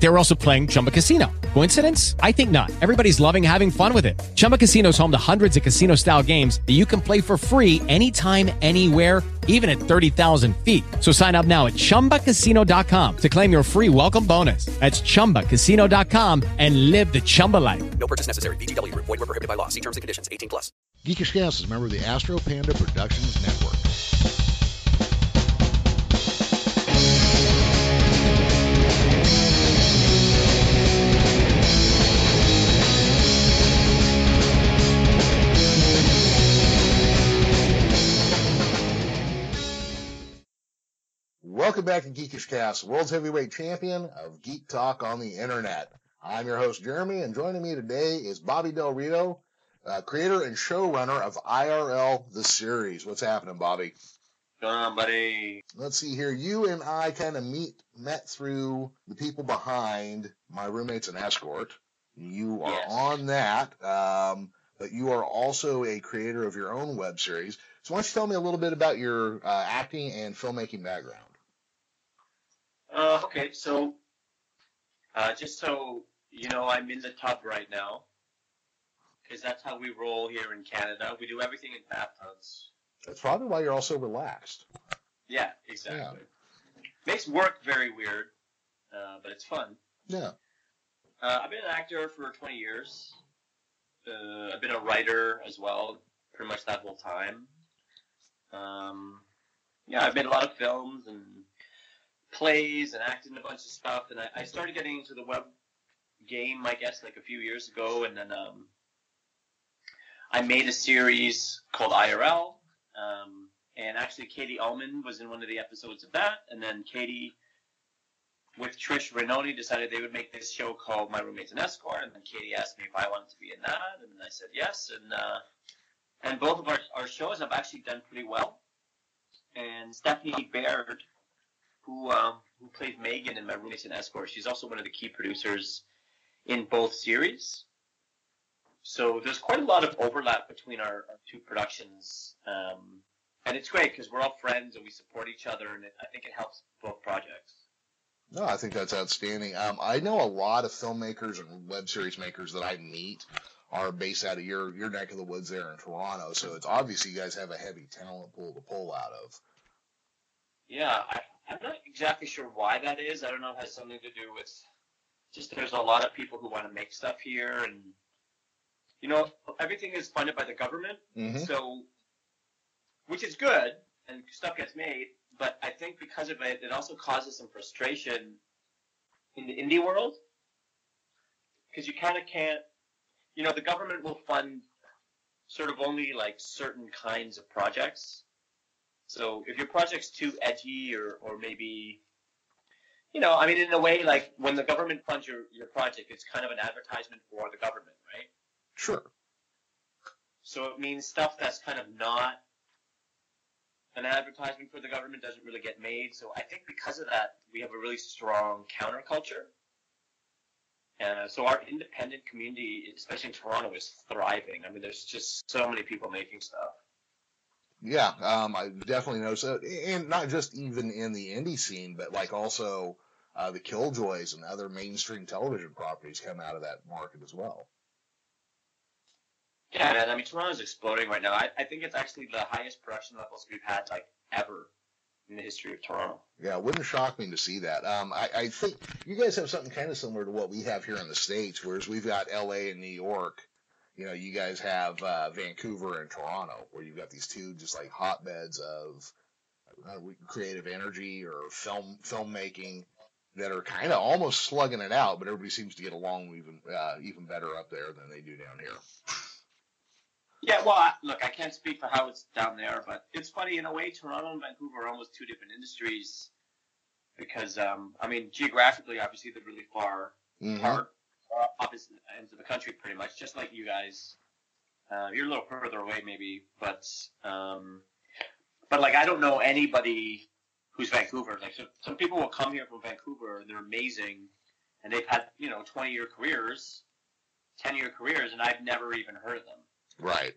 They were also playing Chumba Casino. Coincidence? I think not. Everybody's loving having fun with it. Chumba Casino is home to hundreds of casino-style games that you can play for free anytime, anywhere, even at 30,000 feet. So sign up now at ChumbaCasino.com to claim your free welcome bonus. That's ChumbaCasino.com and live the Chumba life. No purchase necessary. VGW Group. Void were prohibited by law. See terms and conditions. 18 plus. Geekish Cast is a member of the Astro Panda Productions Network. Welcome back to Geekish Cast, world's heavyweight champion of Geek Talk on the internet. I'm your host, Jeremy, and joining me today is Bobby Del Rio, uh, creator and showrunner of IRL, the series. What's happening, Bobby? going on, buddy? Let's see here. You and I kind of meet met through the people behind My Roommate's an Escort. You are Yes. on that, um, but you are also a creator of your own web series. So why don't you tell me a little bit about your uh, acting and filmmaking background? Uh, okay, so uh, just so you know, I'm in the tub right now because that's how we roll here in Canada. We do everything in bathtubs. That's probably why you're also relaxed. Yeah, exactly. Makes work very weird, uh, but it's fun. Yeah. Uh, I've been an actor for 20 years. Uh, I've been a writer as well, pretty much that whole time. Um, yeah, I've made a lot of films and plays and acted in a bunch of stuff. And I, I started getting into the web game, I guess, like a few years ago. And then um, I made a series called IRL. Um, and actually, Katie Ullman was in one of the episodes of that. And then Katie with Trish Renoni decided they would make this show called My Roommate's an Escort, and then Katie asked me if I wanted to be in that, and I said yes, and uh, and both of our, our shows have actually done pretty well. And Stephanie Baird, who um, who plays Megan in My Roommate's an Escort, she's also one of the key producers in both series. So there's quite a lot of overlap between our, our two productions, um, and it's great because we're all friends and we support each other, and it, I think it helps both projects. No, I think that's outstanding. Um, I know a lot of filmmakers and web series makers that I meet are based out of your your neck of the woods there in Toronto. So it's obvious you guys have a heavy talent pool to pull out of. Yeah, I, I'm not exactly sure why that is. I don't know if it has something to do with just there's a lot of people who want to make stuff here, and you know everything is funded by the government, Mm-hmm. so which is good, and stuff gets made. But I think because of it, it also causes some frustration in the indie world because you kind of can't. You know, the government will fund sort of only like certain kinds of projects. So if your project's too edgy or, or maybe, you know, I mean, in a way, like when the government funds your, your project, it's kind of an advertisement for the government, right? Sure. So it means stuff that's kind of not an advertisement for the government doesn't really get made. So I think because of that, we have a really strong counterculture. Uh, so our independent community, especially in Toronto, is thriving. I mean, there's just so many people making stuff. Yeah, um, I definitely know. So, and not just even in the indie scene, but like also uh, the Killjoys and other mainstream television properties come out of that market as well. Yeah, man. I mean, Toronto's exploding right now. I, I think it's actually the highest production levels we've had like ever in the history of Toronto. Yeah, it wouldn't shock me to see that. Um, I, I think you guys have something kind of similar to what we have here in the states, whereas we've got L.A. and New York. You know, you guys have uh, Vancouver and Toronto, where you've got these two just like hotbeds of uh, creative energy or film filmmaking that are kind of almost slugging it out, but everybody seems to get along even uh, even better up there than they do down here. Yeah, well, I, look, I can't speak for how it's down there, but it's funny in a way. Toronto and Vancouver are almost two different industries because, um, I mean, geographically, obviously, they're really far Mhm. apart, opposite ends of the country, pretty much, just like you guys. Uh, you're a little further away, maybe, but um, but like I don't know anybody who's Vancouver. Like, so, some people will come here from Vancouver and they're amazing, and they've had you know 20 year careers, 10 year careers, and I've never even heard of them. Right.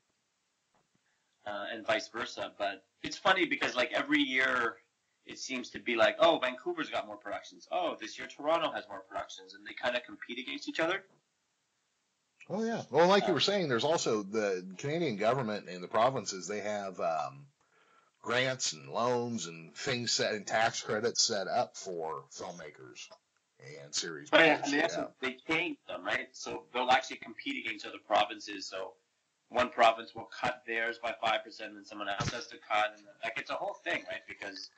uh, and vice versa. But it's funny because like every year it seems to be like, oh, Vancouver's got more productions. Oh, this year Toronto has more productions, and they kind of compete against each other. Oh yeah. Well, like you were saying, there's also the Canadian government and the provinces. They have um, grants and loans and things set and tax credits set up for filmmakers and series. Oh, yeah, and they, also, they change them, right? So they'll actually compete against other provinces. So one province will cut theirs by five percent, and then someone else has to cut, and like it's a whole thing, right? Because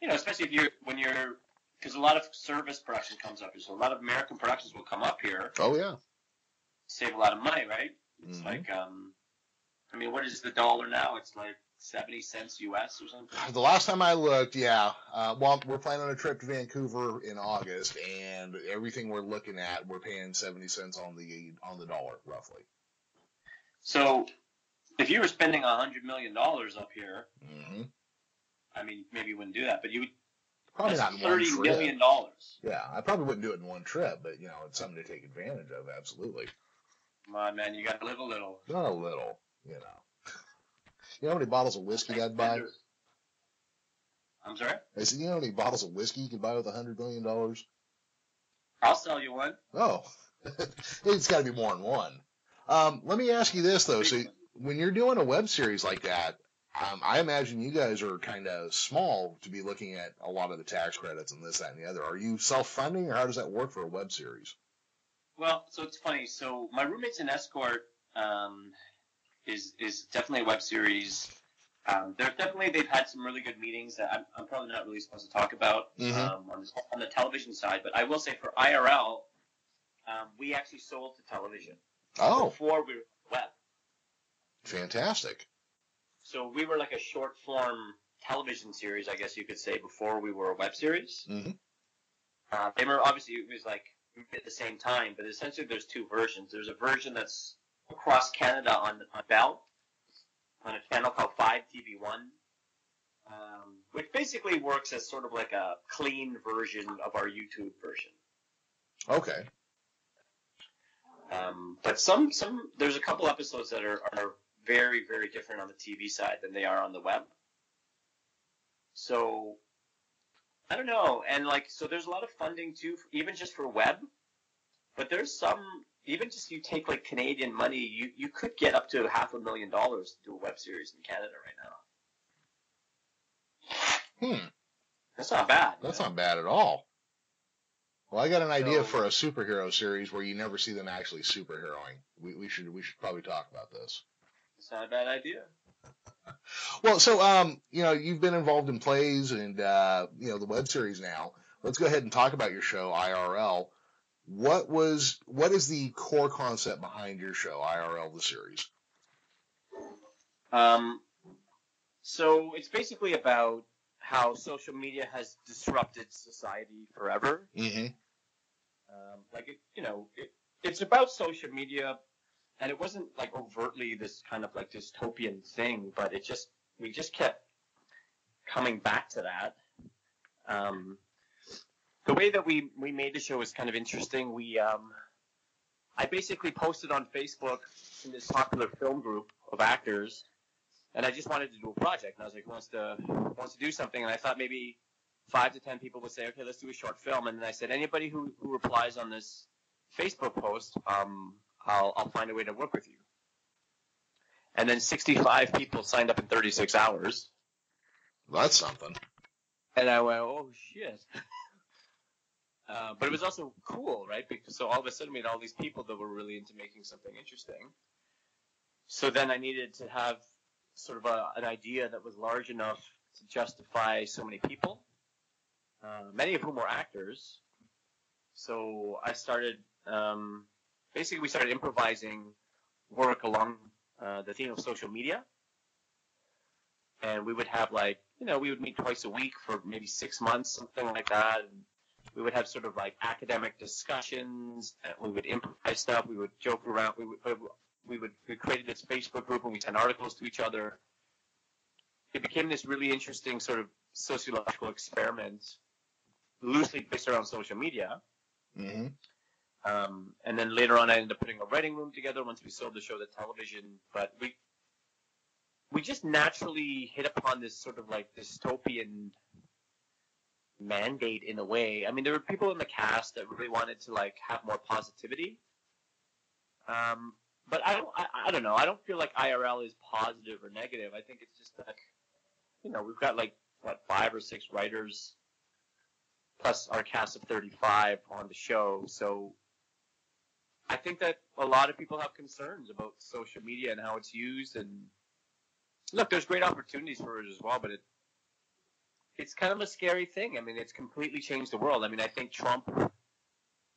you know, especially if you're when you're because a lot of service production comes up here, so a lot of American productions will come up here, Oh yeah. save a lot of money, right? It's Mhm. like, um, I mean, what is the dollar now? It's like seventy cents US or something. The last time I looked, yeah. Uh, well, we're planning on a trip to Vancouver in August, and everything we're looking at, we're paying seventy cents on the on the dollar, roughly. So if you were spending a hundred million dollars up here, hmm I mean, maybe you wouldn't do that, but you would. Probably not in one thirty trip. million dollars. Yeah, I probably wouldn't do it in one trip, but you know, it's something to take advantage of. Absolutely. Come on, man, you got to live a little. Not a little, you know. You know how many bottles of whiskey I'd buy? I'm sorry. I said, you know how many bottles of whiskey you could buy with a hundred million dollars? I'll sell you one. Oh, it's got to be more than one. Um, let me ask you this though: so when you're doing a web series like that, um, I imagine you guys are kind of small to be looking at a lot of the tax credits and this, that, and the other. Are you self-funding, or how does that work for a web series? Well, so it's funny. So My Roommate's an Escort um, is is definitely a web series. Um, they're definitely they've had some really good meetings that I'm, I'm probably not really supposed to talk about Mhm. um, on, the, on the television side, but I will say for IRL, um, we actually sold to television Oh, before we were web. fantastic! So we were like a short form television series, I guess you could say, before we were a web series. Mhm. Uh, they were obviously it was like at the same time, but essentially there's two versions. There's a version that's across Canada on on Bell on a channel called Fibe TV One, um, which basically works as sort of like a clean version of our YouTube version. Okay, Um, but some some there's a couple episodes that are, are very very different on the TV side than they are on the web. So I don't know, and like so there's a lot of funding too, even just for web. But there's some even just you take like Canadian money, you you could get up to half a million dollars to do a web series in Canada right now. hmm, That's not bad. that's not bad at all. Well, I got an idea So- for a superhero series where you never see them actually superheroing. We, we should we should probably talk about this. It's not a bad idea. Well, so um, you know, you've been involved in plays and uh, you know the web series now. Let's go ahead and talk about your show IRL. What was what is the core concept behind your show IRL the series? Um, so it's basically about how social media has disrupted society forever. Mm-hmm. Um, like it, you know, it, it's about social media, and it wasn't like overtly this kind of like dystopian thing, but it just we just kept coming back to that. Um, the way that we we made the show was kind of interesting. We um, I basically posted on Facebook in this popular film group of actors, and I just wanted to do a project. And I was like, who wants to who wants to do something? And I thought maybe five to ten people would say, okay, let's do a short film. And then I said, anybody who, who replies on this Facebook post, um, I'll, I'll find a way to work with you. And then 65 people signed up in 36 hours. That's something. And I went, oh shit. uh, but it was also cool, right? Because so all of a sudden we had all these people that were really into making something interesting. So then I needed to have sort of a, an idea that was large enough to justify so many people, uh, many of whom were actors. So I started, um, basically we started improvising work along uh, the theme of social media. And we would have like, you know, we would meet twice a week for maybe six months, something like that. And we would have sort of like academic discussions. And we would improvise stuff. We would joke around. We would, we would, we created this Facebook group and we sent articles to each other. It became this really interesting sort of sociological experiment, loosely based around social media. Mm-hmm. Um, and then later on, I ended up putting a writing room together once we sold the show to television. But we we just naturally hit upon this sort of like dystopian mandate in a way. I mean, there were people in the cast that really wanted to like have more positivity. Um, but I don't, I, I don't know. I don't feel like IRL is positive or negative. I think it's just that, you know, we've got like what five or six writers plus our cast of 35 on the show. So I think that a lot of people have concerns about social media and how it's used. And look, there's great opportunities for it as well, but it it's kind of a scary thing. I mean, it's completely changed the world. I mean, I think Trump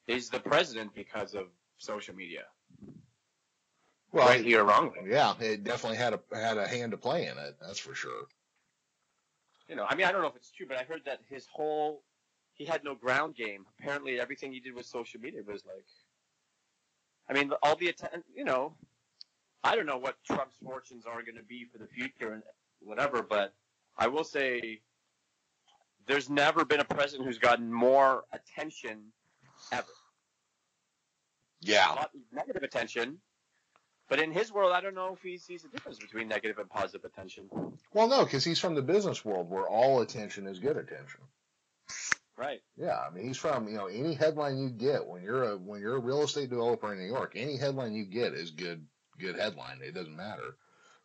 is the president because of social media, Well, rightly or wrongly. yeah, it definitely had a had a hand to play in it. That's for sure. You know, I mean, I don't know if it's true, but I heard that his whole he had no ground game. Apparently, everything he did with social media was like, I mean, all the atten- you know, I don't know what Trump's fortunes are going to be for the future and whatever, but I will say there's never been a president who's gotten more attention ever. Yeah, negative attention. But in his world, I don't know if he sees the difference between negative and positive attention. well, no, because he's from the business world where all attention is good attention. Right. Yeah, I mean, he's from you know any headline you get when you're a when you're a real estate developer in New York, any headline you get is good good headline. It doesn't matter.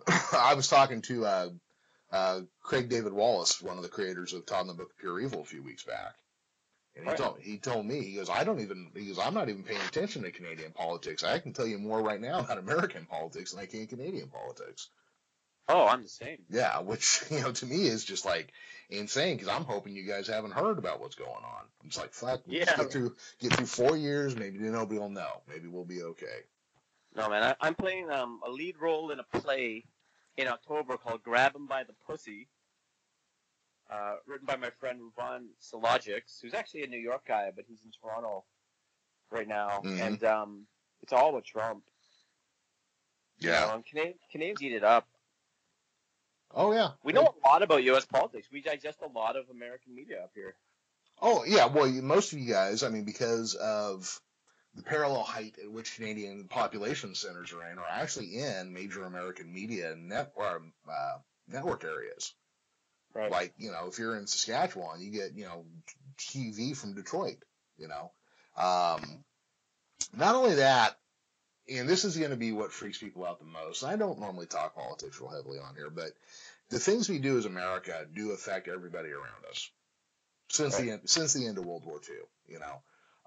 I was talking to uh, uh, Craig David Wallace, one of the creators of Todd and the Book of Pure Evil, a few weeks back, and he Right. told he told me he goes, I don't even he goes, I'm not even paying attention to Canadian politics. I can tell you more right now about American politics than I can Canadian politics. Oh, I'm the same. Yeah, which you know to me is just like insane because I'm hoping you guys haven't heard about what's going on. It's like fuck, Yeah. get through get through four years, maybe nobody will know. Maybe we'll be okay. No, man, I, I'm playing um, a lead role in a play in October called Grab 'em by the Pussy, uh, written by my friend Ruban Sologics, who's actually a New York guy, but he's in Toronto right now. Mhm. And um, it's all with Trump. You know, Canadians eat it up. Oh yeah. We know a lot about U.S. politics. We digest a lot of American media up here. Oh yeah. Well, you, most of you guys, I mean, because of the parallel height at which Canadian population centers are in, are actually in major American media net or, uh, network areas. Right. Like, you know, if you're in Saskatchewan, you get, you know, TV from Detroit, you know. Um, not only that, and this is going to be what freaks people out the most. I don't normally talk politics real heavily on here, but the things we do as America do affect everybody around us since the end, since the end of World War II, you know.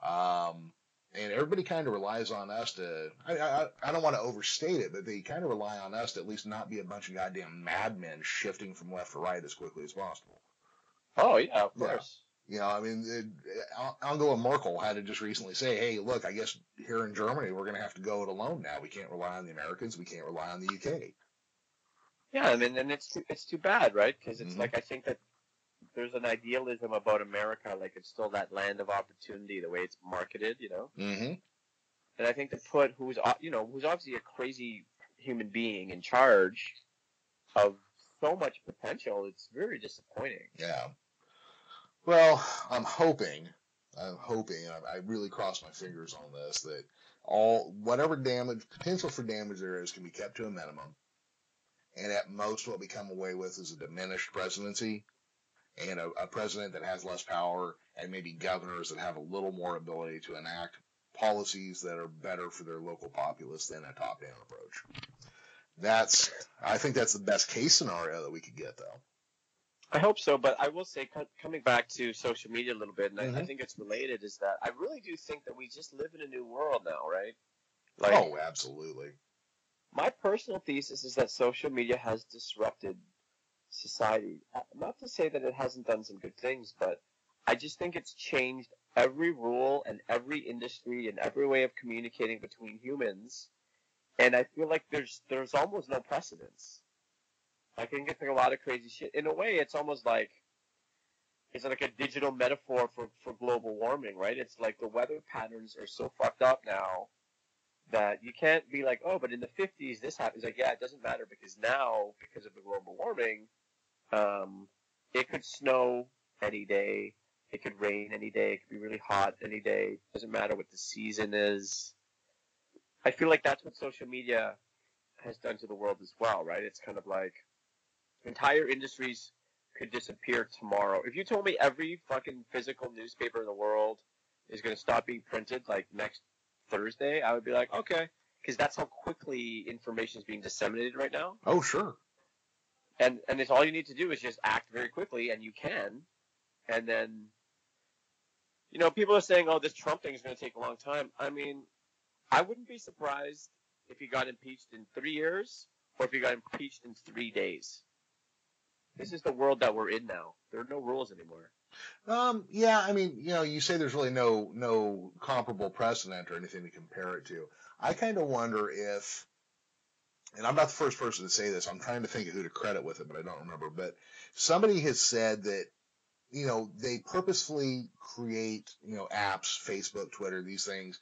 Um, and everybody kind of relies on us to. I, I, I don't want to overstate it, but they kind of rely on us to at least not be a bunch of goddamn madmen shifting from left to right as quickly as possible. Oh yeah, of course. You know, I mean, it, Angela Merkel had to just recently say, "Hey, look, I guess here in Germany we're going to have to go it alone now. We can't rely on the Americans. We can't rely on the UK." Yeah, I mean, and it's too, it's too bad, right? Because it's Mhm. like I think that there's an idealism about America, like it's still that land of opportunity, the way it's marketed, you know. Mm-hmm. And I think to put who's you know who's obviously a crazy human being in charge of so much potential, it's very disappointing. Yeah. Well, I'm hoping, I'm hoping, I, I really cross my fingers on this that all whatever damage, potential for damage there is, can be kept to a minimum, and at most, what we come away with is a diminished presidency, and a, a president that has less power, and maybe governors that have a little more ability to enact policies that are better for their local populace than a top-down approach. That's, I think that's the best case scenario that we could get, though. I hope so, but I will say, co- coming back to social media a little bit, and I, I Mhm. think it's related, is that I really do think that we just live in a new world now, right? Like, oh, absolutely. my personal thesis is that social media has disrupted society. Uh, Not to say that it hasn't done some good things, but I just think it's changed every rule and every industry and every way of communicating between humans. And I feel like there's there's almost no precedence. I can get through a lot of crazy shit. In a way, it's almost like it's like a digital metaphor for, for global warming, right? It's like the weather patterns are so fucked up now that you can't be like, oh, but in the 50s this happens. Like, yeah, it doesn't matter because now, because of the global warming, um, it could snow any day. It could rain any day. It could be really hot any day. It doesn't matter what the season is. I feel like that's what social media has done to the world as well, right? It's kind of like entire industries could disappear tomorrow. If you told me every fucking physical newspaper in the world is going to stop being printed like next Thursday, I would be like, okay, because that's how quickly information is being disseminated right now. Oh, sure. And and it's all you need to do is just act very quickly, and you can. And then, you know, people are saying, oh, this Trump thing is going to take a long time. I mean, I wouldn't be surprised if he got impeached in three years or if he got impeached in three days. This is the world that we're in now. There are no rules anymore. Um, yeah, I mean, you know, you say there's really no no comparable precedent or anything to compare it to. I kind of wonder if, and I'm not the first person to say this. I'm trying to think of who to credit with it, but I don't remember. But somebody has said that, you know, they purposefully create, you know, apps, Facebook, Twitter, these things,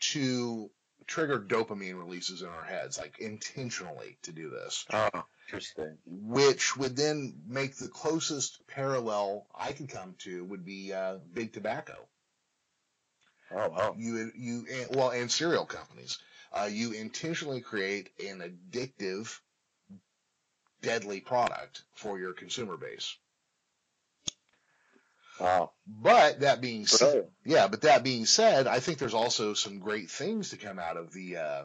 to trigger dopamine releases in our heads, like intentionally to do this Oh, interesting. which would then make the closest parallel I could come to would be uh, big tobacco. Oh, wow. You you and- well and cereal companies. Uh, you intentionally create an addictive, deadly product for your consumer base. Wow. But that being said, yeah, but that being said, I think there's also some great things to come out of the, uh,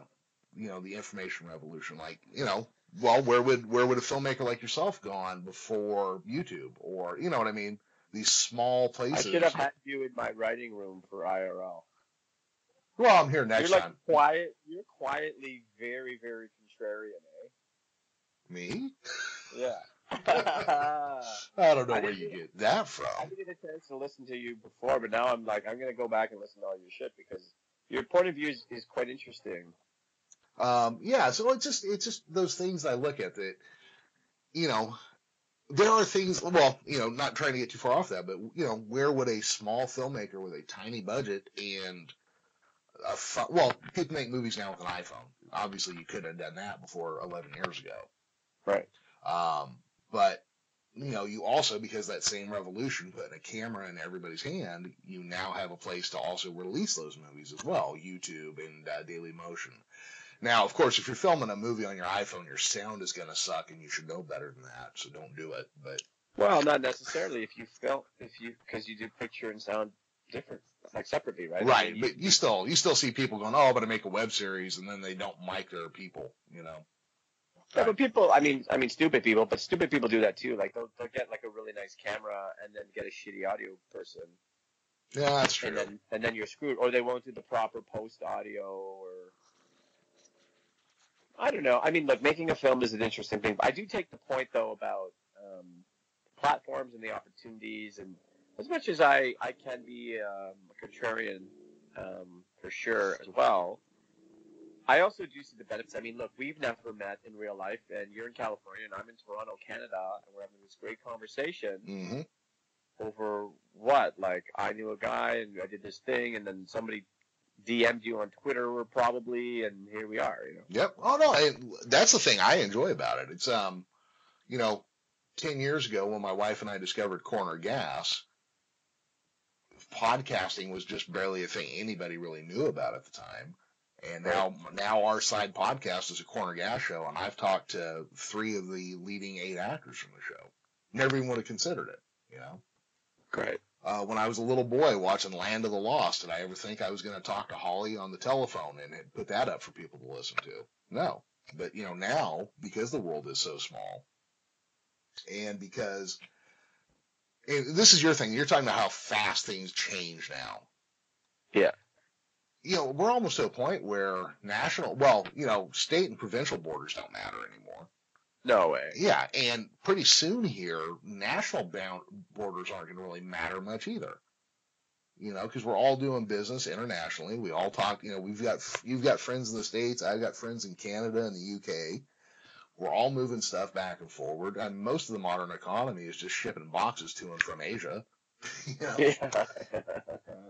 you know, the information revolution. Like, you know, well, where would where would a filmmaker like yourself gone before YouTube, or you know what I mean? These small places I should have had you in my writing room for IRL. well, I'm here next you're like time. quiet. You're quietly very, very contrarian, Me? eh? Yeah. I don't know I where you get that from. I didn't get a chance to listen to you before, but now I'm like, I'm gonna go back and listen to all your shit because your point of view is, is quite interesting. Um, yeah, so it's just it's just those things I look at that, you know, there are things. Well, you know, not trying to get too far off that, but you know, where would a small filmmaker with a tiny budget and a fu- well, people make movies now with an iPhone. Obviously, you could have done that before 11 years ago. Right. Um, but you know, you also because that same revolution put a camera in everybody's hand, you now have a place to also release those movies as well, YouTube and uh, Daily Motion. Now, of course, if you're filming a movie on your iPhone, your sound is going to suck, and you should know better than that. So don't do it. But Well, not necessarily if you felt if you because you do picture and sound different, like separately, right? I right, mean, but you still you still see people going, "Oh, but I make a web series," and then they don't mic their people. You know. Yeah, but people, I mean, I mean, stupid people, but stupid people do that too. Like they'll, they'll get like a really nice camera and then get a shitty audio person, Yeah, that's true. and then and then you're screwed. Or they won't do the proper post audio, or I don't know. I mean, look, making a film is an interesting thing. I do take the point though about um, platforms and the opportunities, and as much as I I can be um, a contrarian um, for sure as well. I also do see the benefits. I mean, look, we've never met in real life, and you're in California, and I'm in Toronto, Canada, and we're having this great conversation hmm over what? Like, I knew a guy, and I did this thing, and then somebody DM'd you on Twitter, probably, and here we are. You know. Yep. Oh no, and that's the thing I enjoy about it. It's um, you know, ten years ago when my wife and I discovered Corner Gas, podcasting was just barely a thing anybody really knew about at the time. And now, now our side podcast is a Corner Gas show, and I've talked to three of the leading eight actors from the show. Never even would have considered it, you know. Great. Uh, when I was a little boy watching Land of the Lost, did I ever think I was going to talk to Holly on the telephone and put that up for people to listen to? No. But, you know, now, because the world is so small, and because, and this is your thing, you're talking about how fast things change now. Yeah. You know, we're almost to a point where national, well, you know, state and provincial borders don't matter anymore. No way. Yeah, and pretty soon here, national bound borders aren't going to really matter much either. You know, because we're all doing business internationally. We all talk. You know, we've got you've got friends in the states. I've got friends in Canada and the UK. We're all moving stuff back and forward. And most of the modern economy is just shipping boxes to and from Asia. you know? Yeah.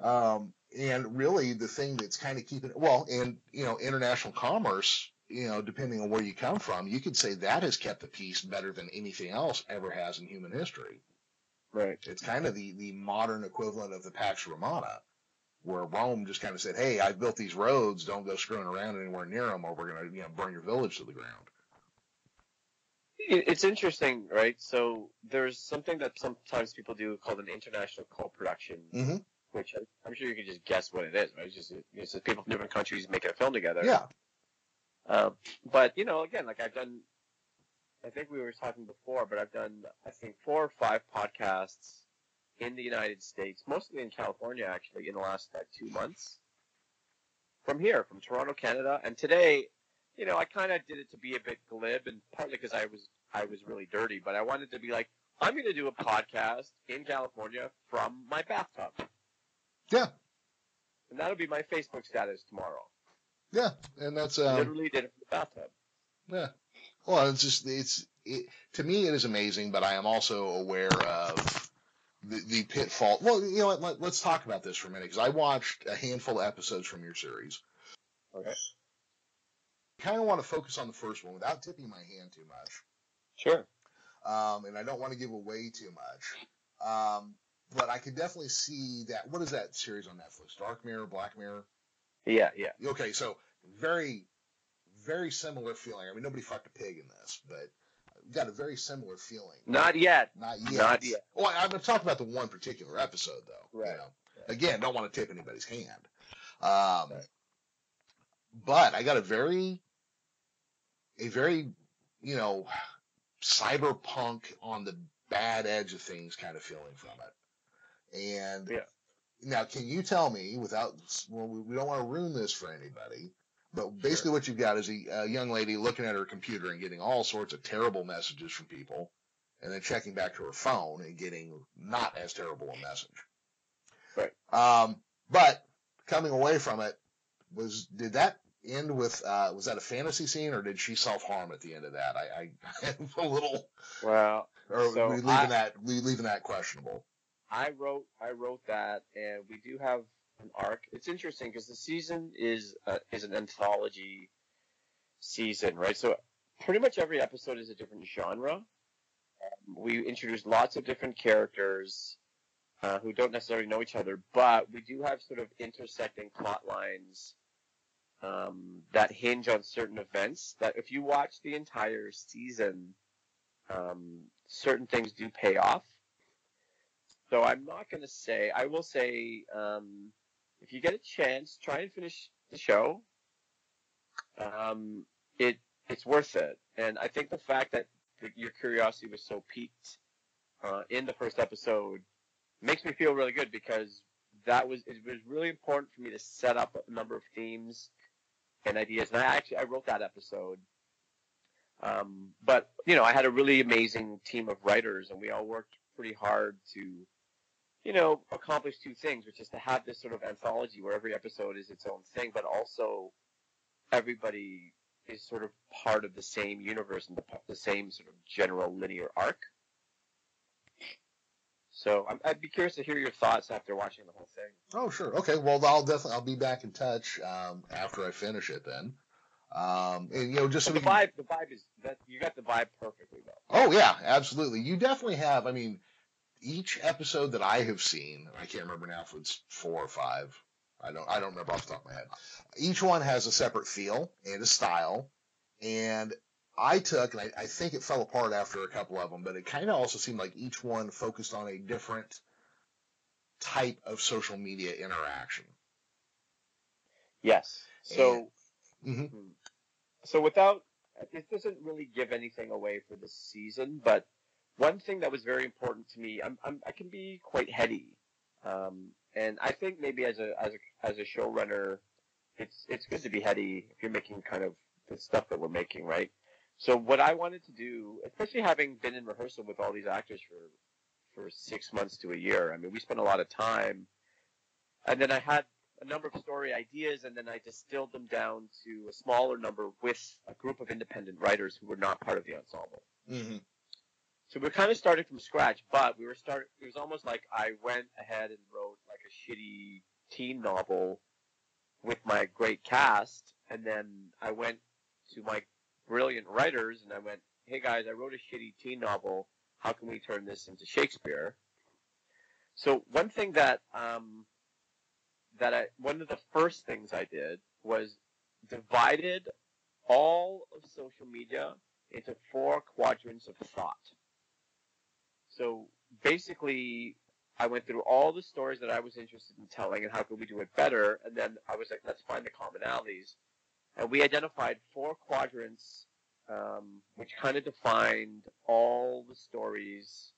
Um, and really, the thing that's kind of keeping well, and you know, international commerce, you know, depending on where you come from, you could say that has kept the peace better than anything else ever has in human history. right. It's kind of the the modern equivalent of the Pax Romana, where Rome just kind of said, "Hey, I've built these roads. Don't go screwing around anywhere near them, or we're gonna, you know, burn your village to the ground." it's interesting, right? So there's something that sometimes people do called an international co-production, Mhm. which I, I'm sure you can just guess what it is, right? It's just it's just people from different countries making a film together. Yeah. Um, but you know, again, like I've done, I think we were talking before, but I've done, I think, four or five podcasts in the United States, mostly in California, actually, in the last like two months. From here, from Toronto, Canada, and today, you know, I kind of did it to be a bit glib, and partly because I was I was really dirty, but I wanted to be like, I'm going to do a podcast in California from my bathtub. Yeah. And that'll be my Facebook status tomorrow. Yeah. And that's um, Literally did it from the bathtub. Yeah. Well, it's just it's it, to me it is amazing, but I am also aware of the, the pitfall. Well, you know what? Let, let's talk about this for a minute because I watched a handful of episodes from your series. Okay. Kind of want to focus on the first one without tipping my hand too much, Sure. um, and I don't want to give away too much. Um, but I could definitely see that. What is that series on Netflix? Dark Mirror, Black Mirror. Yeah, yeah. Okay, so very, very similar feeling. I mean, nobody fucked a pig in this, but got a very similar feeling. Not yet. Not yet. Not yet. Well, I'm going to talk about the one particular episode, though. Right. You know? Again, don't want to tip anybody's hand. Um, But I got a very, a very, you know, cyberpunk on the bad edge of things kind of feeling from it. And Yeah. Now, can you tell me, without, well, we don't want to ruin this for anybody, but basically what you've got is a, a young lady looking at her computer and getting all sorts of terrible messages from people, and then checking back to her phone and getting not as terrible a message. Right. Um, but coming away from it was did that end with uh, was that a fantasy scene or did she self harm at the end of that? I, I am a little Well, or So we leaving I- that we leaving that questionable. I wrote I wrote that, and we do have an arc. It's interesting because the season is uh, is an anthology season, right? So pretty much every episode is a different genre. Um, we introduce lots of different characters uh, who don't necessarily know each other, but we do have sort of intersecting plot lines um, that hinge on certain events. That if you watch the entire season, um, certain things do pay off. So I'm not going to say. I will say, um, if you get a chance, try and finish the show. Um, it it's worth it, and I think the fact that the, your curiosity was so piqued uh, in the first episode makes me feel really good because that was it was really important for me to set up a number of themes and ideas, and I actually I wrote that episode. Um, but you know, I had a really amazing team of writers, and we all worked pretty hard to, you know, accomplish two things, which is to have this sort of anthology where every episode is its own thing, but also everybody is sort of part of the same universe and the, the same sort of general linear arc. So I'm, I'd be curious to hear your thoughts after watching the whole thing. Oh sure, okay. Well, I'll definitely I'll be back in touch um, after I finish it then. Um, and you know, just so the can- vibe, the vibe is that you got the vibe perfectly though. Oh yeah, absolutely. You definitely have. I mean, each episode that I have seen, I can't remember now if it's four or five. I don't. I don't remember off the top of my head. Each one has a separate feel and a style, and I took, and I, I think it fell apart after a couple of them, but it kind of also seemed like each one focused on a different type of social media interaction. Yes. So Mhm. so without this doesn't really give anything away for this season, but one thing that was very important to me, I'm, I'm I can be quite heady, um, and I think maybe as a as a as a showrunner, it's it's good to be heady if you're making kind of the stuff that we're making, right? So what I wanted to do, especially having been in rehearsal with all these actors for for six months to a year, I mean, we spent a lot of time, and then I had a number of story ideas, and then I distilled them down to a smaller number with a group of independent writers who were not part of the ensemble. Mm-hmm. So we kind of started from scratch, but we were start. It was almost like I went ahead and wrote like a shitty teen novel with my great cast, and then I went to my brilliant writers and I went, "Hey guys, I wrote a shitty teen novel. How can we turn this into Shakespeare?" So one thing that um, that I one of the first things I did was divided all of social media into four quadrants of thought. So basically, I went through all the stories that I was interested in telling and how could we do it better, and then I was like, let's find the commonalities. And we identified four quadrants, um, which kind of defined all the stories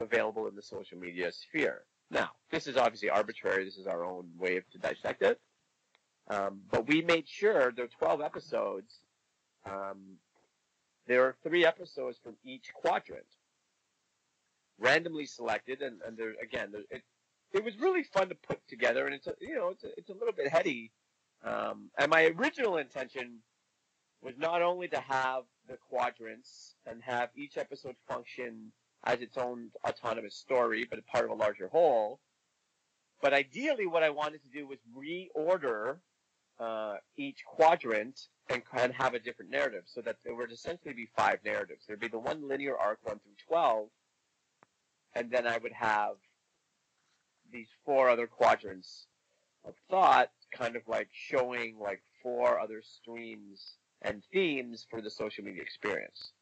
available in the social media sphere. Now, this is obviously arbitrary. This is our own way to dissect it. Um, but we made sure there are 12 episodes. Um, there are three episodes from each quadrant, randomly selected, and, and there again, there, it, it was really fun to put together, and it's a, you know it's a, it's a little bit heady. Um, and my original intention was not only to have the quadrants and have each episode function as its own autonomous story, but a part of a larger whole. But ideally, what I wanted to do was reorder uh, each quadrant and of have a different narrative, so that there would essentially be five narratives. There'd be the one linear arc, one through twelve, and then I would have these four other quadrants of thought, kind of like showing like four other streams and themes for the social media experience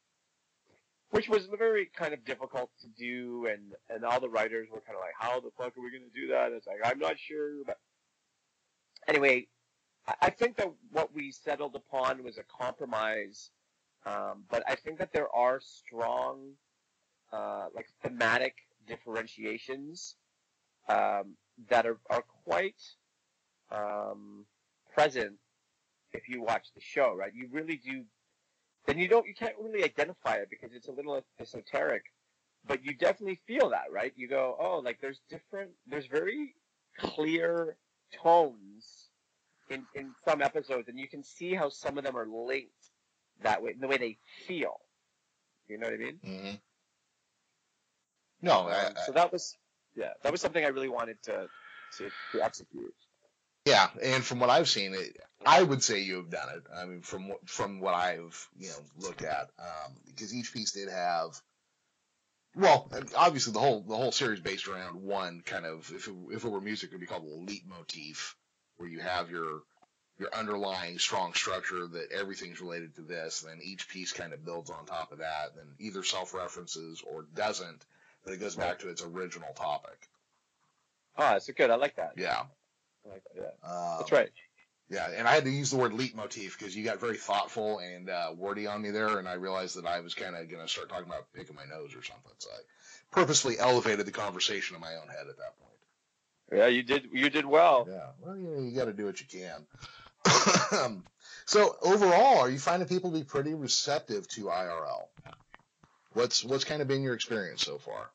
which was very kind of difficult to do, and and all the writers were kind of like, how the fuck are we going to do that? It's like I'm not sure, but anyway, I, think that what we settled upon was a compromise, um, but I think that there are strong, uh, like thematic differentiations um, that are are quite um, present if you watch the show, right? You really do then you don't you can't really identify it because it's a little esoteric but you definitely feel that right you go oh like there's different there's very clear tones in in some episodes and you can see how some of them are linked that way in the way they feel you know what i mean Mm-hmm. No, I, Um, so that was yeah that was something i really wanted to to, to execute Yeah, and from what I've seen, it, I would say you have done it. I mean, from what from what I've you know looked at, um, because each piece did have, well, obviously the whole the whole series based around one kind of if it, if it were music, it would be called a leitmotif, where you have your your underlying strong structure that everything's related to this, then each piece kind of builds on top of that, then either self references or doesn't, but it goes back to its original topic. ah so good i like that Yeah, I like that, yeah um, that's right Yeah, and I had to use the word leitmotif because you got very thoughtful and uh, wordy on me there, and I realized that I was kind of going to start talking about picking my nose or something. So I purposely elevated the conversation in my own head at that point. yeah you did you did well Yeah, well, you know, you got to do what you can. so overall, are you finding people to be pretty receptive to IRL? What's what's kind of been your experience so far?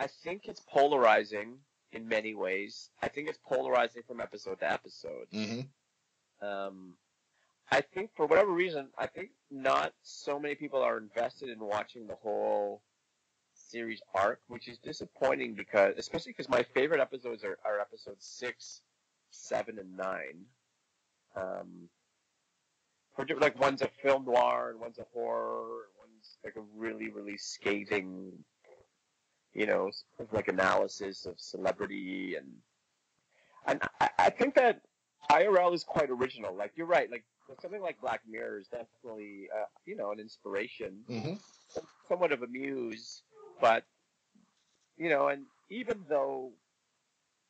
I think it's polarizing in many ways. I think it's polarizing from episode to episode. Mm-hmm. Um, I think for whatever reason, I think not so many people are invested in watching the whole series arc, which is disappointing because, especially because my favorite episodes are, are episodes six, seven, and nine. Um, for like one's a film noir and one's a horror, like a really, really scathing, you know, like analysis of celebrity and and I, I think that IRL is quite original. Like you're right. Like something like Black Mirror is definitely, uh, you know, an inspiration, Mm-hmm. somewhat of a muse, but you know, and even though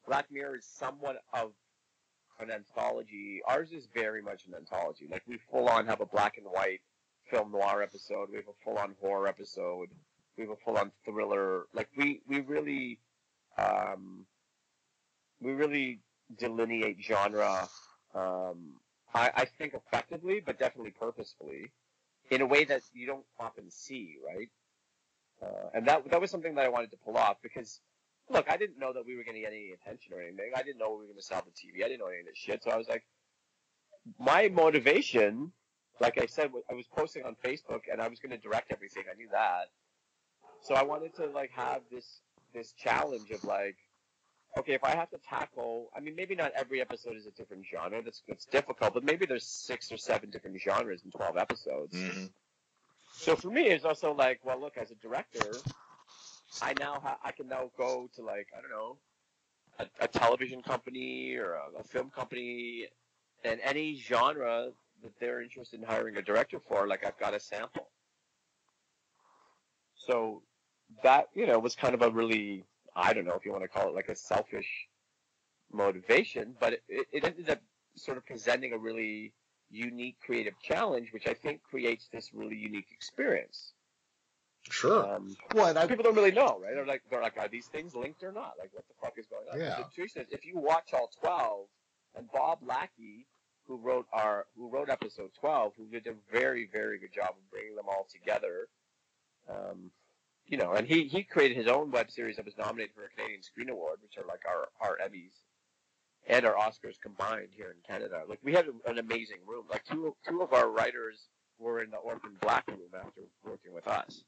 Black Mirror is somewhat of an anthology, ours is very much an anthology. Like we full on have a black and white film noir episode. We have a full on horror episode. We have a full on thriller. Like we we really, um, we really delineate genre. Um, I, I think effectively, but definitely purposefully, in a way that you don't often see, right? Uh, and that that was something that I wanted to pull off because, look, I didn't know that we were going to get any attention or anything. I didn't know we were going to sell the TV. I didn't know any of this shit. So I was like, my motivation, like I said, I was posting on Facebook and I was going to direct everything. I knew that. So I wanted to like have this this challenge of like, okay, if I have to tackle, I mean, maybe not every episode is a different genre. That's that's difficult, but maybe there's six or seven different genres in twelve episodes. Mm-hmm. So for me, it's also like, well, look, as a director, I now ha- I can now go to like I don't know, a, a television company or a, a film company, and any genre that they're interested in hiring a director for, like I've got a sample. So that you know was kind of a really I don't know if you want to call it like a selfish motivation, but it, it ended up sort of presenting a really unique creative challenge, which I think creates this really unique experience. Sure. Um, well, I, people don't really know, right? They're like, they're like, are these things linked or not? Like, what the fuck is going on? Yeah. The truth is, if you watch all twelve, and Bob Lackey, who wrote our, who wrote episode twelve, who did a very, very good job of bringing them all together, um, you know, and he he created his own web series that was nominated for a Canadian Screen Award, which are like our our Emmys and our Oscars combined here in Canada. Like, we had an amazing room. Like, two two of our writers were in the Orphan Black room after working with us.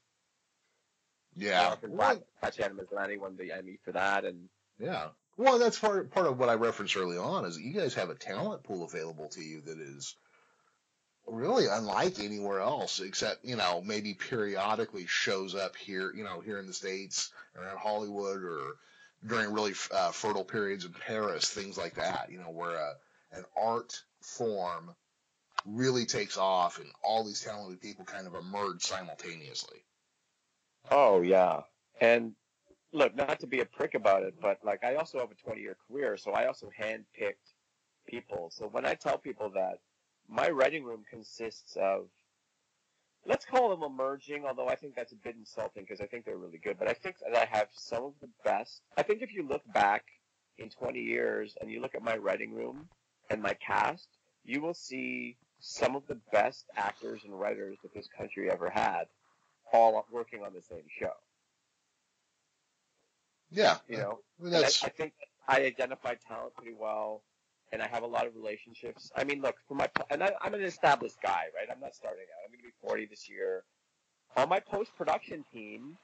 yeah. Orphan Black, Tatiana Maslany won the Emmy for that, and Yeah. Well, that's part part of what I referenced early on is you guys have a talent pool available to you that is really unlike anywhere else, except you know maybe periodically shows up here, you know, here in the states around Hollywood or during really uh, fertile periods in Paris, things like that. You know, where a, an art form really takes off and all these talented people kind of emerge simultaneously. oh yeah, and look, not to be a prick about it, but like I also have a 20 year career, so I also handpicked people. So when I tell people that my writing room consists of let's call them emerging, although I think that's a bit insulting because I think they're really good. But I think that I have some of the best. I think if you look back in 20 years and you look at my writing room and my cast, you will see some of the best actors and writers that this country ever had, all working on the same show. Yeah, You know, And I, I think I identify talent pretty well, and I have a lot of relationships. I mean, look, for my and I, I'm an established guy, right? I'm not starting out. I'm going to be 40 this year. On my post production team,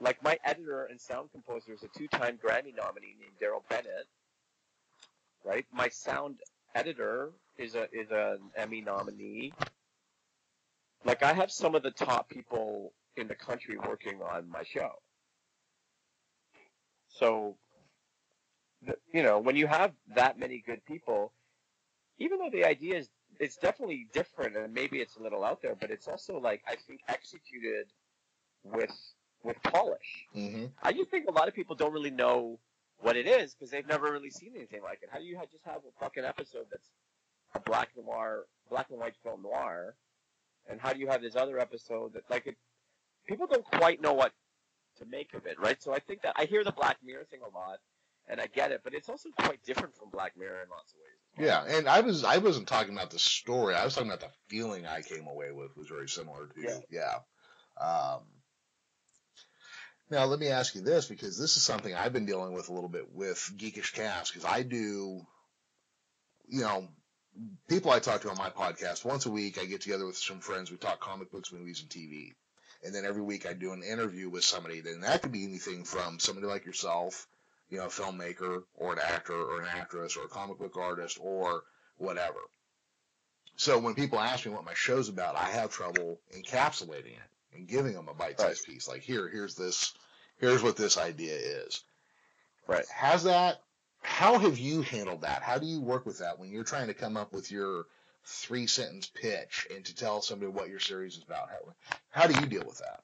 like my editor and sound composer is a two time Grammy nominee named Daryl Bennett. Right, my sound editor is a is an Emmy nominee. Like I have some of the top people in the country working on my show. So, you know, when you have that many good people, even though the idea is it's definitely different and maybe it's a little out there, but it's also like I think executed with with polish. hmm I just think a lot of people don't really know what it is because they've never really seen anything like it. How do you just have a fucking episode that's a black noir, black and white film noir, and how do you have this other episode that like it? People don't quite know what to make of it, right? So I think that I hear the Black Mirror thing a lot, and I get it, but it's also quite different from Black Mirror in lots of ways. well. Yeah, and I was I wasn't talking about the story. I was talking about the feeling I came away with was very similar to Yeah. yeah. Um, now let me ask you this because this is something I've been dealing with a little bit with Geekish Cast because I do, you know, people I talk to on my podcast once a week. I get together with some friends. We talk comic books, movies, and TV. And then every week I do an interview with somebody. Then that could be anything from somebody like yourself, you know, a filmmaker or an actor or an actress or a comic book artist or whatever. So when people ask me what my show's about, I have trouble encapsulating it and giving them a bite-sized piece. Like here, here's this, here's what this idea is. Right. Has that? How have you handled that? How do you work with that when you're trying to come up with your three-sentence pitch and to tell somebody what your series is about? How, how do you deal with that?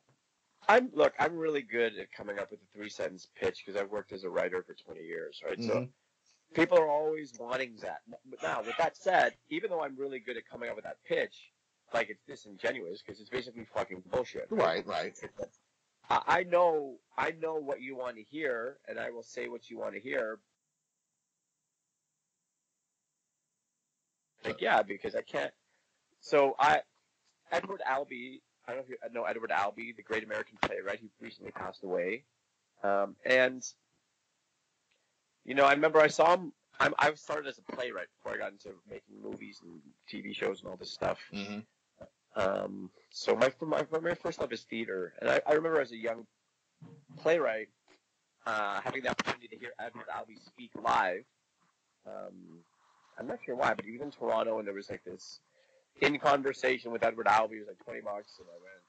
I'm look. I'm really good at coming up with a three sentence pitch because I've worked as a writer for 20 years, right? So Mhm. people are always wanting that. But now, with that said, even though I'm really good at coming up with that pitch, like it's disingenuous because it's basically fucking bullshit. Right, right. I, I know, I know what you want to hear, and I will say what you want to hear. Like, yeah, because I can't. So I, Edward Albee, I don't know if you know Edward Albee, the great American playwright He recently passed away, um, and you know, I remember I saw him. I'm, I started as a playwright before I got into making movies and TV shows and all this stuff. hmm Um, so my, my my first love is theater, and I, I remember as a young playwright uh, having the opportunity to hear Edward Albee speak live. Um, I'm not sure why, but he was in Toronto, and there was like this in conversation with Edward Albee. It was like 20 bucks, and I went.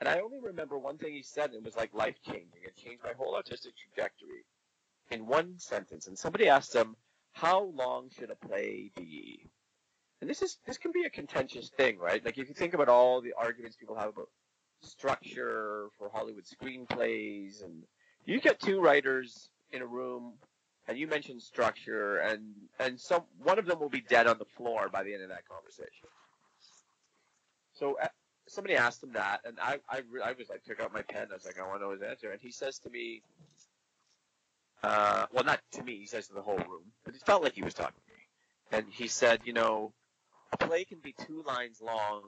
And, and I only remember one thing he said, and it was like life changing. It changed my whole artistic trajectory in one sentence. And somebody asked him, "How long should a play be?" And this is this can be a contentious thing, right? Like if you think about all the arguments people have about structure for Hollywood screenplays, and you get two writers in a room, and you mentioned structure, and and some one of them will be dead on the floor by the end of that conversation. So uh, somebody asked him that, and I I, re- I was like took out my pen. I was like, I want to know his answer, and he says to me, uh, well, not to me. He says to the whole room, but it felt like he was talking to me. And he said, you know, a play can be two lines long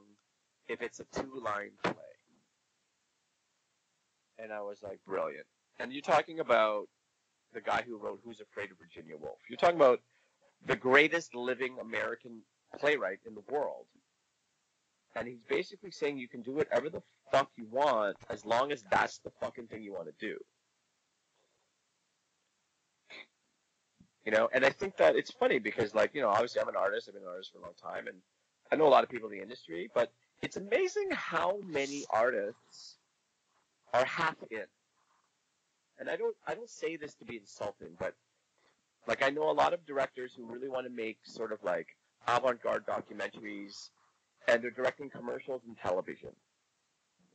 if it's a two-line play. And I was like, brilliant. And you're talking about the guy who wrote Who's Afraid of Virginia Woolf. You're talking about the greatest living American playwright in the world. And he's basically saying you can do whatever the fuck you want as long as that's the fucking thing you want to do. You know, and I think that it's funny because, like, you know, obviously I'm an artist. I've been an artist for a long time, and I know a lot of people in the industry. But it's amazing how many artists are half in. And I don't, I don't say this to be insulting, but like I know a lot of directors who really want to make sort of like avant-garde documentaries, and they're directing commercials and television,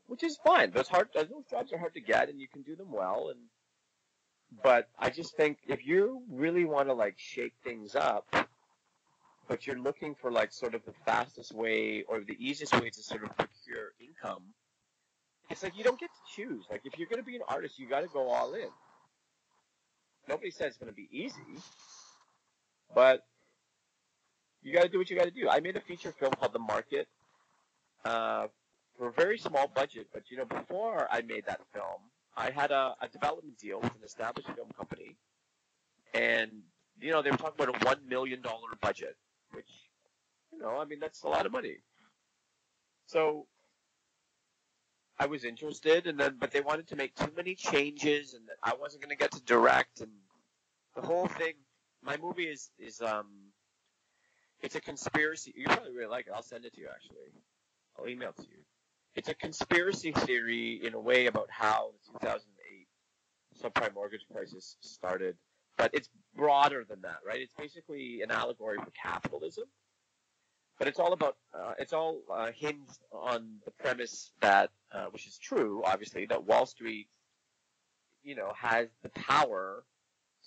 which is fine. Those hard, those jobs are hard to get, and you can do them well, and but I just think if you really want to like shake things up, but you're looking for like sort of the fastest way or the easiest way to sort of procure income, it's like you don't get to choose. Like if you're going to be an artist, you got to go all in. Nobody says it's going to be easy, but you got to do what you got to do. I made a feature film called The Market uh, for a very small budget, but you know before I made that film, I had a, a development deal with an established film company, and you know they were talking about a one million dollar budget, which you know I mean that's a lot of money. So I was interested, and then but they wanted to make too many changes, and I wasn't going to get to direct, and the whole thing. My movie is is um, it's a conspiracy. You probably really like it. I'll send it to you actually. I'll email it to you it's a conspiracy theory in a way about how the 2008 subprime mortgage crisis started, but it's broader than that, right? It's basically an allegory for capitalism, but it's all about uh, it's all uh, hinged on the premise that, uh, which is true, obviously, that Wall Street, you know, has the power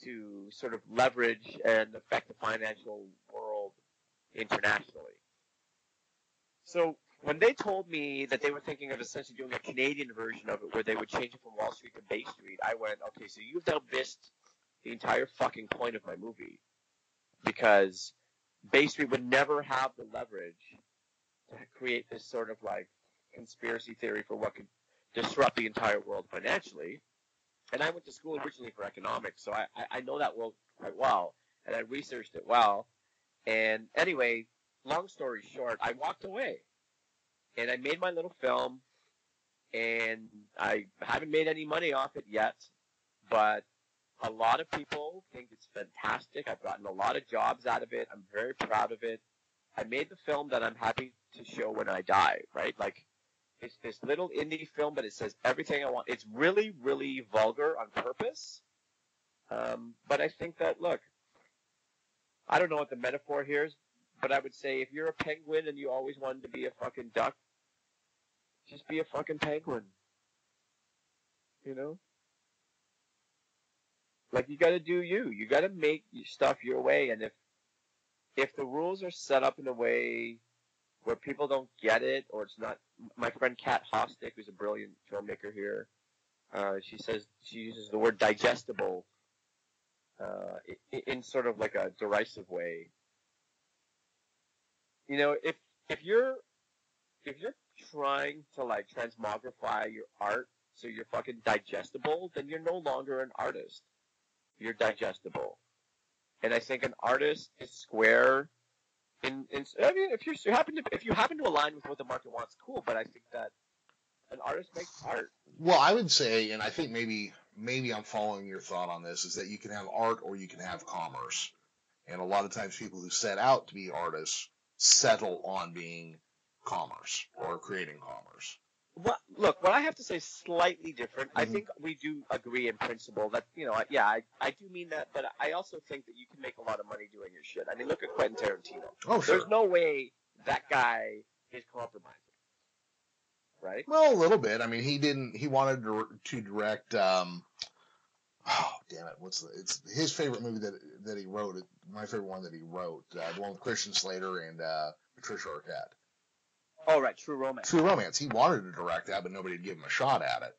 to sort of leverage and affect the financial world internationally. So when they told me that they were thinking of essentially doing a Canadian version of it where they would change it from Wall Street to Bay Street, I went, okay, so you've now missed the entire fucking point of my movie. Because Bay Street would never have the leverage to create this sort of like conspiracy theory for what could disrupt the entire world financially. And I went to school originally for economics, so I, I know that world quite well, and I researched it well. And anyway, long story short, I walked away and I made my little film, and I haven't made any money off it yet, but a lot of people think it's fantastic. I've gotten a lot of jobs out of it. I'm very proud of it. I made the film that I'm happy to show when I die, right? Like, it's this little indie film, but it says everything I want. It's really, really vulgar on purpose. Um, but I think that, look, I don't know what the metaphor here is, but I would say if you're a penguin and you always wanted to be a fucking duck, just be a fucking penguin. You know? Like you gotta do you. You gotta make stuff your way and if if the rules are set up in a way where people don't get it or it's not my friend Kat Hostick, who's a brilliant filmmaker here, uh, she says she uses the word digestible uh, in, in sort of like a derisive way. You know, if if you're if you're trying to like transmogrify your art so you're fucking digestible, then you're no longer an artist. You're digestible. And I think an artist is square. In, in I mean, if you happen to if you happen to align with what the market wants, cool. But I think that an artist makes art. Well, I would say, and I think maybe maybe I'm following your thought on this, is that you can have art or you can have commerce. And a lot of times people who set out to be artists settle on being commerce or creating commerce. Well, look, what I have to say is slightly different. I Mhm. think we do agree in principle that, you know, yeah, I, I do mean that, but I also think that you can make a lot of money doing your shit. I mean, look at Quentin Tarantino. Oh, sure. There's no way that guy is compromising. right? Well, a little bit. I mean, he didn't. He wanted to, to direct. Um, oh, damn it! What's the? It's his favorite movie that that he wrote. My favorite one that he wrote, uh, the one with Christian Slater and uh, Patricia Arquette. Oh, right, True Romance. True Romance. He wanted to direct that, but nobody would give him a shot at it.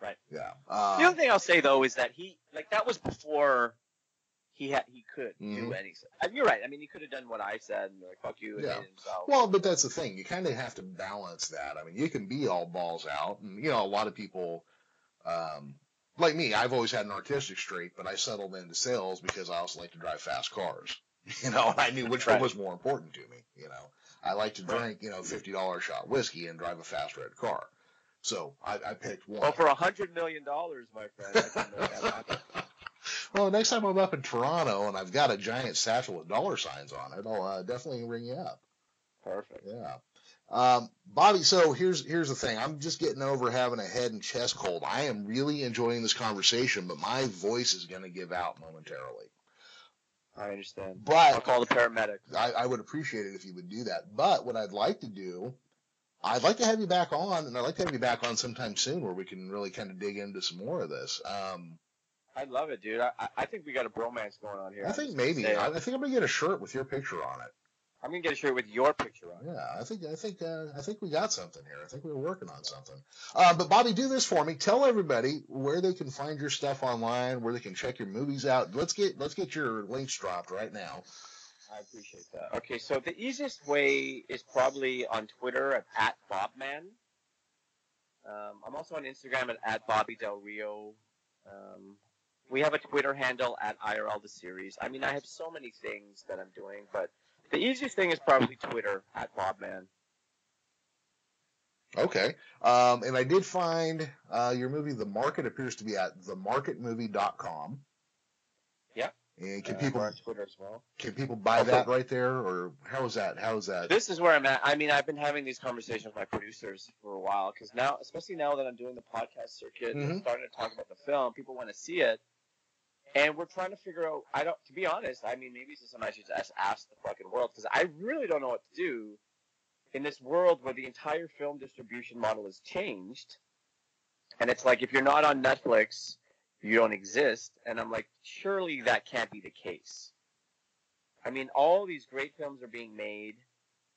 Right. Yeah. The Uh, other thing I'll say though is that he like that was before he had he could do Mhm. anything. I mean, you're right. I mean, he could have done what I said and like fuck you and Yeah. Well, but that's the thing. You kind of have to balance that. I mean, you can be all balls out, and you know, a lot of people, um, like me, I've always had an artistic streak, but I settled into sales because I also like to drive fast cars. You know, and I knew which one was more important to me. You know, I like to drink, you know, fifty dollars shot whiskey and drive a fast red car. So I, I picked one. well, for a hundred million dollars, my friend, I can make that happen. Well, next time I'm up in Toronto and I've got a giant satchel with dollar signs on it, I'll uh, definitely ring you up. Perfect. Yeah. Um, Bobby, so here's here's the thing. I'm just getting over having a head and chest cold. I am really enjoying this conversation, but my voice is going to give out momentarily. I understand. I'll call the paramedics. I, I would appreciate it if you would do that. But what I'd like to do, I'd like to have you back on, and I'd like to have you back on sometime soon where we can really kind of dig into some more of this. Um, I love it, dude. I, I- think we got a bromance going on here. I think maybe I. I think I'm gonna get a shirt with your picture on it. I'm gonna get a shirt with your picture on. it. Yeah, I think I think uh, I think we got something here. I think we were working on something. Uh, but Bobby, do this for me. Tell everybody where they can find your stuff online, where they can check your movies out. Let's get let's get your links dropped right now. I appreciate that. Okay, so the easiest way is probably on Twitter at, at Bobman. Um, I'm also on Instagram at, at Bobby Del Rio. Um, we have a Twitter handle at IRL the series. I mean, I have so many things that I'm doing, but the easiest thing is probably Twitter at Bobman. Okay. Um, and I did find uh, your movie, The Market, appears to be at themarketmovie.com. Yeah. And can Uh, people on Twitter as well. can people buy Okay. that right there, or how is that? How is that? This is where I'm at. I mean, I've been having these conversations with my producers for a while because now, especially now that I'm doing the podcast circuit and Mhm. starting to talk about the film, people want to see it, and we're trying to figure out. I don't, to be honest. I mean, maybe something I should just ask the fucking world because I really don't know what to do in this world where the entire film distribution model has changed, and it's like if you're not on Netflix, you don't exist, and I'm like, surely that can't be the case. I mean, all these great films are being made.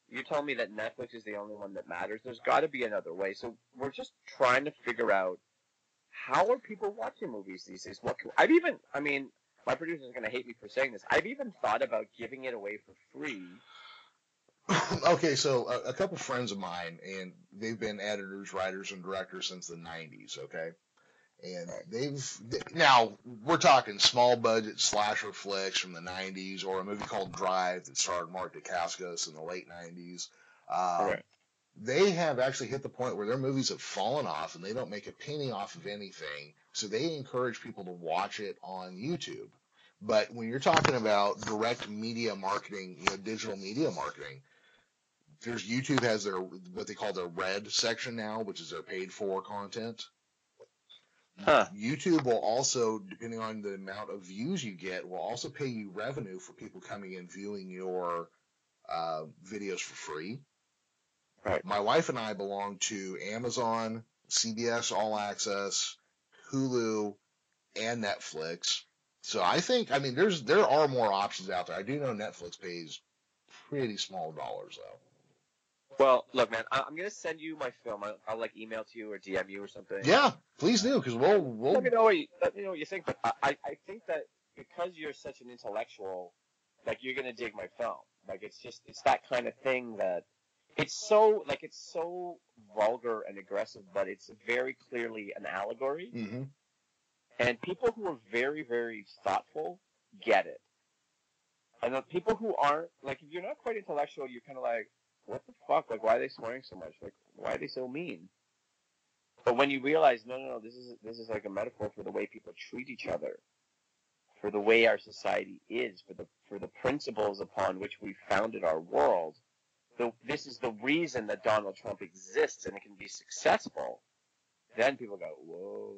You're telling me that Netflix is the only one that matters. There's got to be another way. So we're just trying to figure out how are people watching movies these days. What I've even, I mean, my producer's are going to hate me for saying this. I've even thought about giving it away for free. okay, so a, a couple friends of mine, and they've been editors, writers, and directors since the '90s. Okay, and they've now we're talking small budget slasher flicks from the '90s, or a movie called Drive that starred Mark Dacascos in the late '90s. Um, Right. They have actually hit the point where their movies have fallen off, and they don't make a penny off of anything. So they encourage people to watch it on YouTube. But when you're talking about direct media marketing, you know, digital media marketing, there's YouTube has their what they call their red section now, which is their paid for content. Huh. YouTube will also, depending on the amount of views you get, will also pay you revenue for people coming and viewing your uh, videos for free. Right. My wife and I belong to Amazon, CBS All Access, Hulu, and Netflix. So I think, I mean, there's there are more options out there. I do know Netflix pays pretty small dollars though. Well, look, man, I, I'm going to send you my film. I'll, I'll like email to you or DM you or something. Yeah, please do because we'll we'll let me know what you let me know what you think. But I, I I think that because you're such an intellectual, like you're gonna dig my film. Like it's just it's that kind of thing that it's so like it's so vulgar and aggressive, but it's very clearly an allegory. hmm And people who are very very thoughtful get it. And the people who aren't like if you're not quite intellectual, you're kind of like, what the fuck? Like why are they swearing so much? Like why are they so mean? But when you realize, no, no, no, this is this is like a metaphor for the way people treat each other, for the way our society is, for the for the principles upon which we founded our world. The, this is the reason that Donald Trump exists and it can be successful. Then people go, whoa.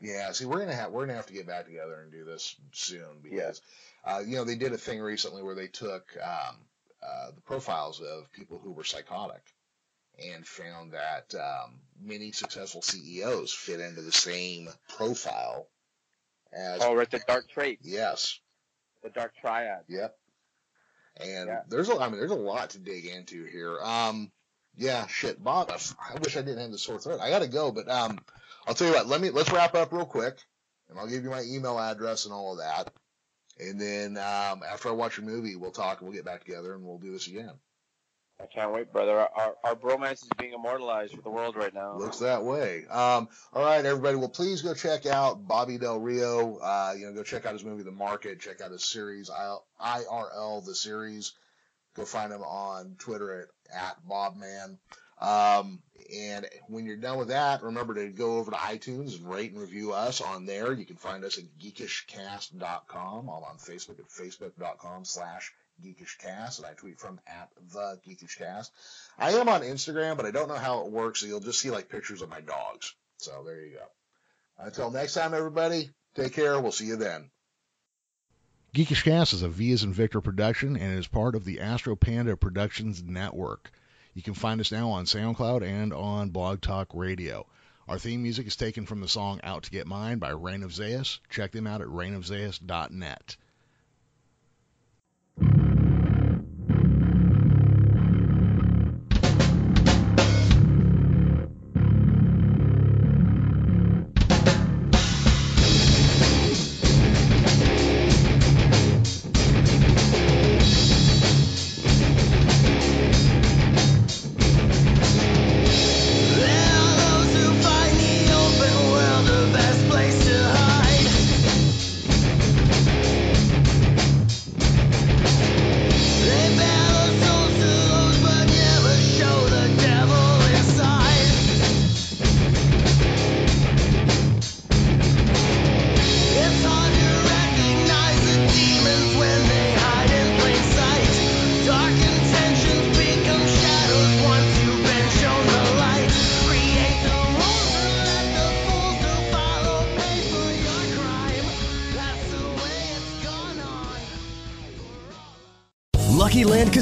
Yeah, see, we're gonna have we're gonna have to get back together and do this soon because, uh, you know, they did a thing recently where they took um, uh, the profiles of people who were psychotic, and found that um, many successful CEOs fit into the same profile as. Oh, right, the dark traits, Yes. the dark triad. Yep. And Yeah. there's a, I mean, there's a lot to dig into here. Um, yeah, shit, Bob. I, wish I didn't have the sore throat. I gotta go, but um, I'll tell you what. Let me let's wrap up real quick, and I'll give you my email address and all of that. And then um, after I watch your movie, we'll talk and we'll get back together and we'll do this again. I can't wait, brother. Our, our, our bromance is being immortalized for the world right now. Looks that way. Um, all right, everybody. Well, please go check out Bobby Del Rio. Uh, you know, go check out his movie, The Market. Check out his series, IRL, the series. Go find him on Twitter at, at Bobman. Um, and when you're done with that, remember to go over to iTunes and rate and review us on there. You can find us at geekishcast.com. I'm on Facebook at facebook.com slash geekishcast, and I tweet from at the geekishcast. I am on Instagram, but I don't know how it works, so you'll just see like pictures of my dogs. So there you go. Until next time, everybody, take care. We'll see you then. Geekish Cast is a V as in Victor production and is part of the Astro Panda Productions Network. You can find us now on SoundCloud and on Blog Talk Radio. Our theme music is taken from the song Out to Get Mine by Reign of Zeus. Check them out at reignofzeus.net.